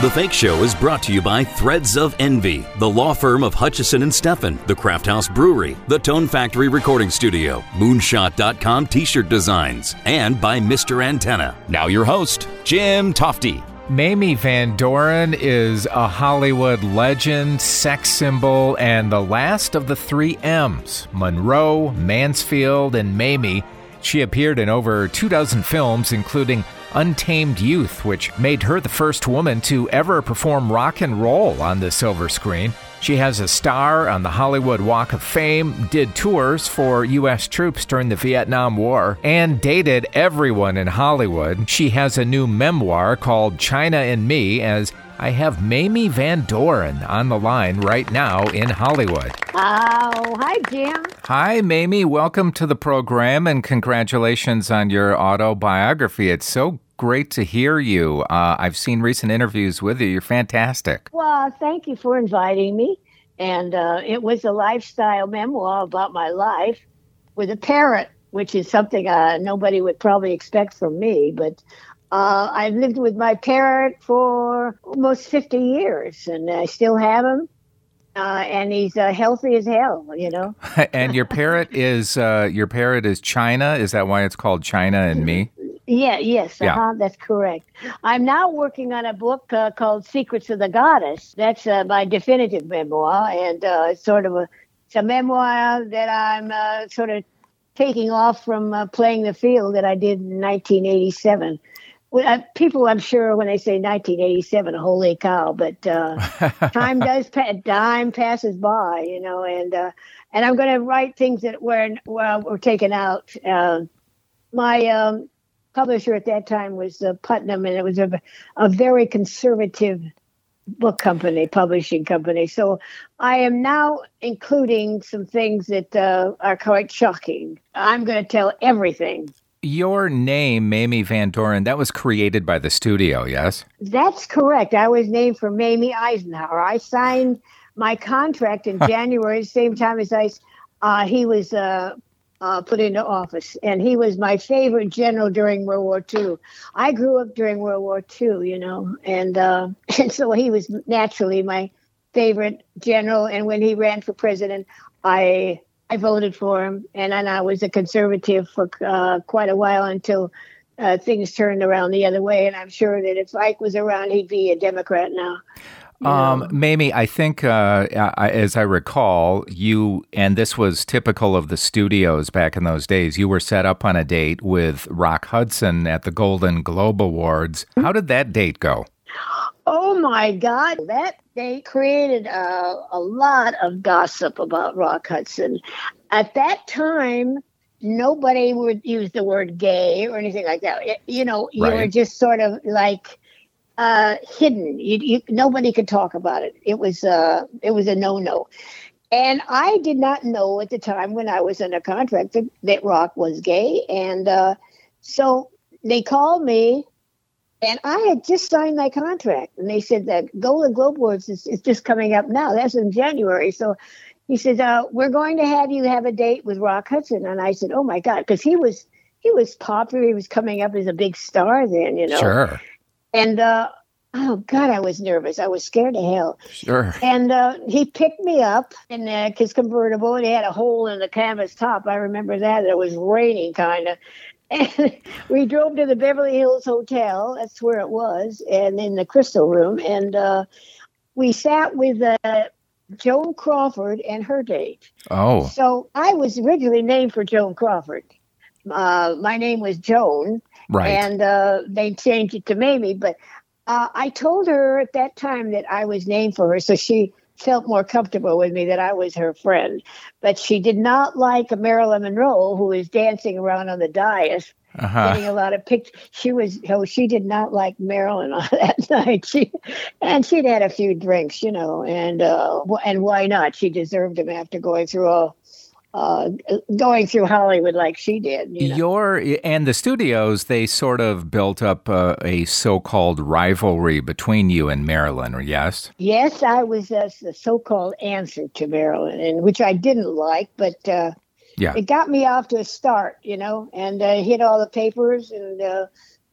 The Fake Show is brought to you by Threads of Envy, the law firm of Hutchison and Steffen, the Craft House Brewery, the Tone Factory Recording Studio, Moonshot.com T-shirt designs, and by Mr. Antenna. Now your host, Jim Tofte. Mamie Van Doren is a Hollywood legend, sex symbol, and the last of the three M's Monroe, Mansfield, and Mamie. She appeared in over two dozen films, including Untamed Youth, which made her the first woman to ever perform rock and roll on the silver screen. She has a star on the Hollywood Walk of Fame, did tours for U.S. troops during the Vietnam War, and dated everyone in Hollywood. She has a new memoir called China and Me as I have Mamie Van Doren on the line right now in Hollywood. Oh, hi, Jim. Hi, Mamie. Welcome to the program and congratulations on your autobiography. It's so great to hear you. Uh, I've seen recent interviews with you. You're fantastic. Well, thank you for inviting me. And uh, it was a lifestyle memoir about my life with a parrot, which is something uh, nobody would probably expect from me. But uh, I've lived with my parrot for almost 50 years, and I still have him. Uh, and he's uh, healthy as hell, you know. and your parrot is uh, your parrot is China. Is that why it's called China and Me? Yeah, yes, Yeah. uh-huh, that's correct. I'm now working on a book uh, called Secrets of the Goddess. That's uh, my definitive memoir, and uh, it's sort of a it's a memoir that I'm uh, sort of taking off from uh, playing the field that I did in 1987. Well, uh, people, I'm sure, when they say 1987, holy cow! But uh, time does pa- time passes by, you know, and uh, and I'm going to write things that were were, were taken out. Uh, my um, publisher at that time was uh, Putnam, and it was a, a very conservative book company, publishing company. So I am now including some things that uh, are quite shocking. I'm going to tell everything. Your name, Mamie Van Doren, that was created by the studio, yes? That's correct. I was named for Mamie Eisenhower. I signed my contract in January, same time as I. Uh, he was uh, uh, put into office, and he was my favorite general during World War II. I grew up during World War II, you know, and uh, and so he was naturally my favorite general. And when he ran for president, I I voted for him, and then I was a conservative for uh, quite a while until uh, things turned around the other way. And I'm sure that if Ike was around, he'd be a Democrat now. Um, Mamie, I think, uh, I, as I recall, you, and this was typical of the studios back in those days, you were set up on a date with Rock Hudson at the Golden Globe Awards. How did that date go? Oh my God, that date created a, a lot of gossip about Rock Hudson. At that time, nobody would use the word gay or anything like that. You know, you were just sort of like uh, hidden. You, you, nobody could talk about it. It was uh, it was a no no. And I did not know at the time when I was under contract that, that Rock was gay. And uh, so they called me and I had just signed my contract, and they said that Golden Globe Awards is, is just coming up now. That's in January. So he said, uh, "We're going to have you have a date with Rock Hudson." And I said, "Oh my God," because he was he was popular. He was coming up as a big star then, you know. Sure, And uh, oh God, I was nervous. I was scared to hell. sure. And uh, he picked me up in uh, his convertible. and He had a hole in the canvas top. I remember that. It was raining, kind of. And we drove to the Beverly Hills Hotel. That's where it was, and in the Crystal Room. And uh, we sat with uh, Joan Crawford and her date. Oh, So I was originally named for Joan Crawford. Uh, my name was Joan, right. and uh, they changed it to Mamie. But uh, I told her at that time that I was named for her, so she felt more comfortable with me that I was her friend. But she did not like Marilyn Monroe, who was dancing around on the dais, uh-huh. getting a lot of pictures. She was, oh, she did not like Marilyn on that night. She, and she'd had a few drinks, you know, and uh, and why not? She deserved them after going through all. Uh, going through Hollywood like she did. You know? Your and the studios, they sort of built up uh, a so-called rivalry between you and Marilyn. Yes. Yes, I was uh, the so-called answer to Marilyn, and which I didn't like, but uh, Yeah. it got me off to a start, you know, and uh, hit all the papers, and uh,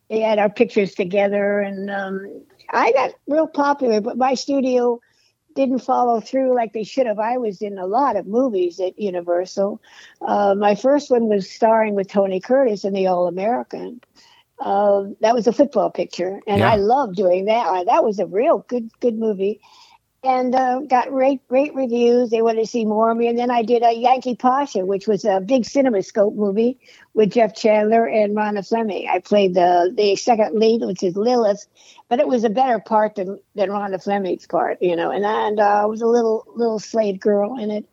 they had our pictures together, and um, I got real popular. But my studio didn't follow through like they should have. I was in a lot of movies at Universal. Uh, my first one was starring with Tony Curtis in The All American. Uh, that was a football picture, and yeah. I loved doing that. That was a real good good movie and uh, got great great reviews. They wanted to see more of me, and then I did a Yankee Pasha, which was a big CinemaScope movie with Jeff Chandler and Rhonda Fleming. I played the the second lead, which is Lilith, but it was a better part than than Rhonda Fleming's part, you know. And and uh, I was a little little Slade girl in it.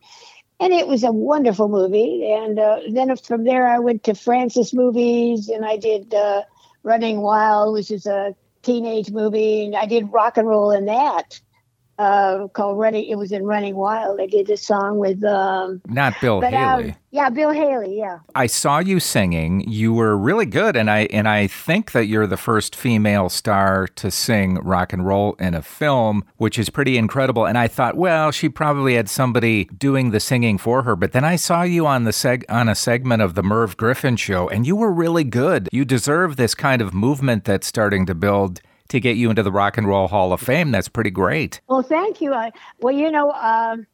And it was a wonderful movie. And uh, then from there, I went to Francis Movies, and I did uh, Running Wild, which is a teenage movie, and I did rock and roll in that uh, called Running. It was in Running Wild. I did a song with um, not Bill but, Haley. Um, yeah, Bill Haley. Yeah. I saw you singing. You were really good, and I and I think that you're the first female star to sing rock and roll in a film, which is pretty incredible. And I thought, well, she probably had somebody doing the singing for her. But then I saw you on the seg on a segment of the Merv Griffin show, and you were really good. You deserve this kind of movement that's starting to build to get you into the Rock and Roll Hall of Fame. That's pretty great. Well, thank you. I, well, you know, um,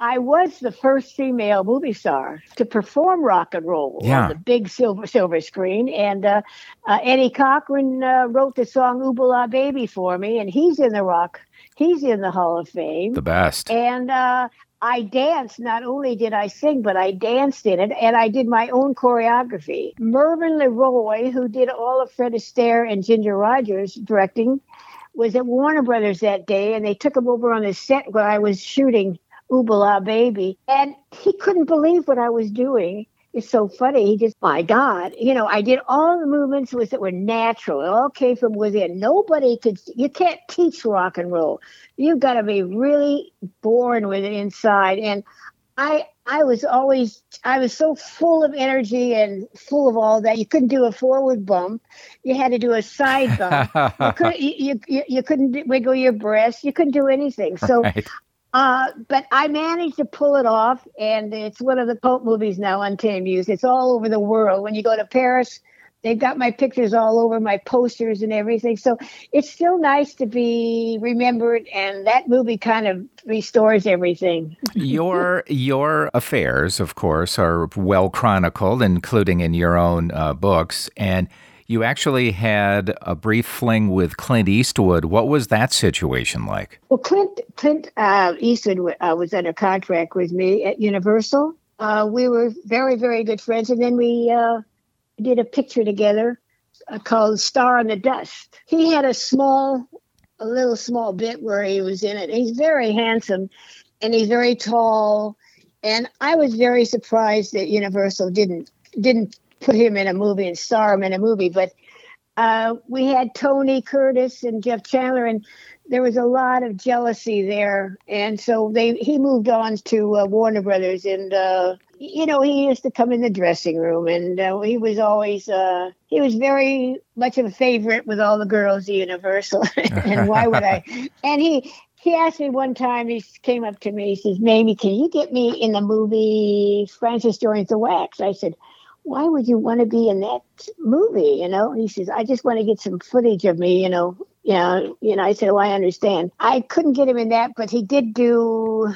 I was the first female movie star to perform rock and roll yeah. on the big silver silver screen, and uh, uh, Eddie Cochran uh, wrote the song "Ooh La Baby" for me, and he's in the rock. He's in the Hall of Fame. The best. And uh, I danced. Not only did I sing, but I danced in it, and I did my own choreography. Mervyn LeRoy, who did all of Fred Astaire and Ginger Rogers directing, was at Warner Brothers that day, and they took him over on the set where I was shooting Ooba Baby, and he couldn't believe what I was doing is so funny. He just, my God, you know, I did all the movements was that were natural. It all came from within. Nobody could. You can't teach rock and roll. You've got to be really born with it inside. And I, I was always, I was so full of energy and full of all that. You couldn't do a forward bump. You had to do a side bump. you, could, you, you, you, couldn't wiggle your breast. You couldn't do anything. So right. Uh, but I managed to pull it off, and it's one of the cult movies now on TMU's. It's all over the world. When you go to Paris, they've got my pictures all over my posters and everything. So it's still nice to be remembered, and that movie kind of restores everything. your your affairs, of course, are well chronicled, including in your own uh, books, and you actually had a brief fling with Clint Eastwood. What was that situation like? Well, Clint Clint uh, Eastwood uh, was under contract with me at Universal. Uh, we were very very good friends, and then we uh, did a picture together uh, called "Star in the Dust." He had a small, a little small bit where he was in it. He's very handsome, and he's very tall. And I was very surprised that Universal didn't didn't put him in a movie and star him in a movie. But uh, we had Tony Curtis and Jeff Chandler, and there was a lot of jealousy there. And so they he moved on to uh, Warner Brothers, and uh, you know he used to come in the dressing room, and uh, he was always uh, he was very much of a favorite with all the girls at Universal. and why would I? And he he asked me one time, he came up to me, he says, Mamie, can you get me in the movie Francis Joins the WACS? I said, why would you want to be in that movie? You know, he says, I just want to get some footage of me, you know. Yeah, you know, I said, "Oh, I understand." I couldn't get him in that, but he did do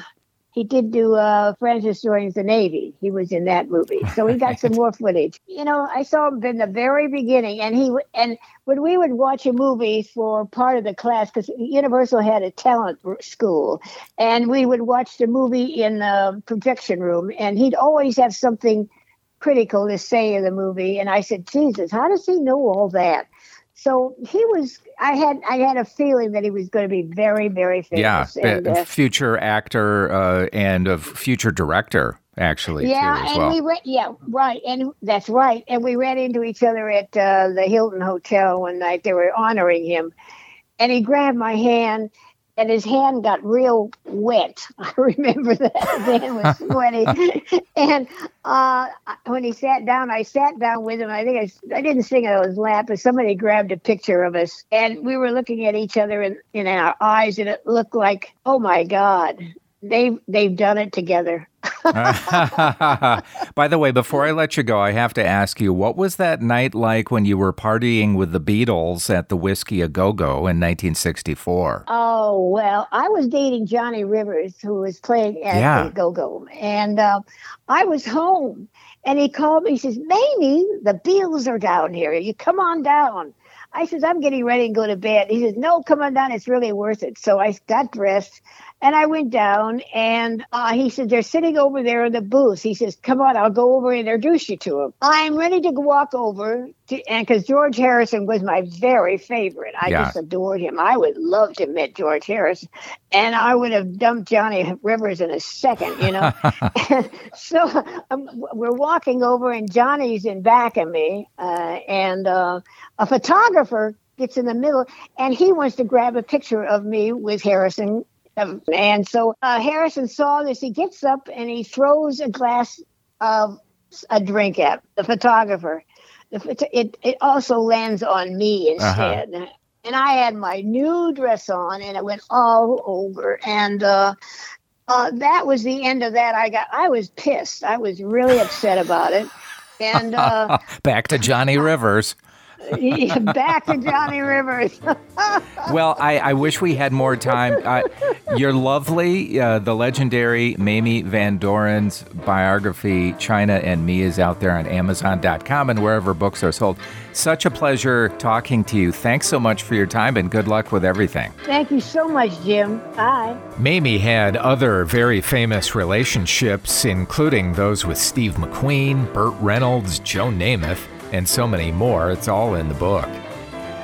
he did do uh, Francis joins the Navy. He was in that movie, so he got some more footage. You know, I saw him in the very beginning, and he and when we would watch a movie for part of the class, because Universal had a talent school, and we would watch the movie in the projection room, and he'd always have something critical to say of the movie. And I said, Jesus, how does he know all that? So he was. I had. I had a feeling that he was going to be very, very famous. Yeah, and, uh, future actor uh, and a future director, actually. Yeah, and well. we re- Yeah, right, and that's right. And we ran into each other at uh, the Hilton Hotel one night. They were honoring him, and he grabbed my hand and his hand got real wet. I remember that. His hand was sweaty. and uh, when he sat down, I sat down with him. I think I, I didn't sing on his lap, but somebody grabbed a picture of us. And we were looking at each other in, in our eyes, and it looked like, oh my God, they've they've done it together. By the way, before I let you go, I have to ask you, what was that night like when you were partying with the Beatles at the Whiskey A Go Go in 1964? Oh well, I was dating Johnny Rivers, who was playing at Yeah. the Go Go, and uh, I was home, and he called me. He says, "Mamie, the Beatles are down here. You come on down." I says, "I'm getting ready to go to bed." He says, "No, come on down. It's really worth it." So I got dressed. And I went down, and uh, he said, They're sitting over there in the booth. He says, Come on, I'll go over and introduce you to them. I'm ready to walk over, to, and because George Harrison was my very favorite. I Yeah. just adored him. I would love to meet George Harrison, and I would have dumped Johnny Rivers in a second, you know. so um, we're walking over, and Johnny's in back of me, uh, and uh, a photographer gets in the middle, and he wants to grab a picture of me with Harrison. Um, And so uh, Harrison saw this. He gets up and he throws a glass of a drink at the photographer. The, it, it also lands on me instead. And I had my new dress on and it went all over. And uh, uh, that was the end of that. I got, I was pissed. I was really upset about it. And uh, Back to Johnny Rivers. back to Johnny Rivers. Well, I, I wish we had more time. Uh, you're lovely. Uh, the legendary Mamie Van Doren's biography, China and Me, is out there on Amazon.com and wherever books are sold. Such a pleasure talking to you. Thanks so much for your time and good luck with everything. Thank you so much, Jim. Bye. Mamie had other very famous relationships, including those with Steve McQueen, Burt Reynolds, Joe Namath, and so many more. It's all in the book.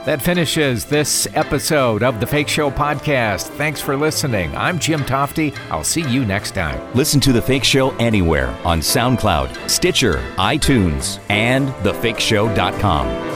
That finishes this episode of the Fake Show podcast. Thanks for listening. I'm Jim Tofte. I'll see you next time. Listen to The Fake Show anywhere on SoundCloud, Stitcher, iTunes, and thefakeshow.com.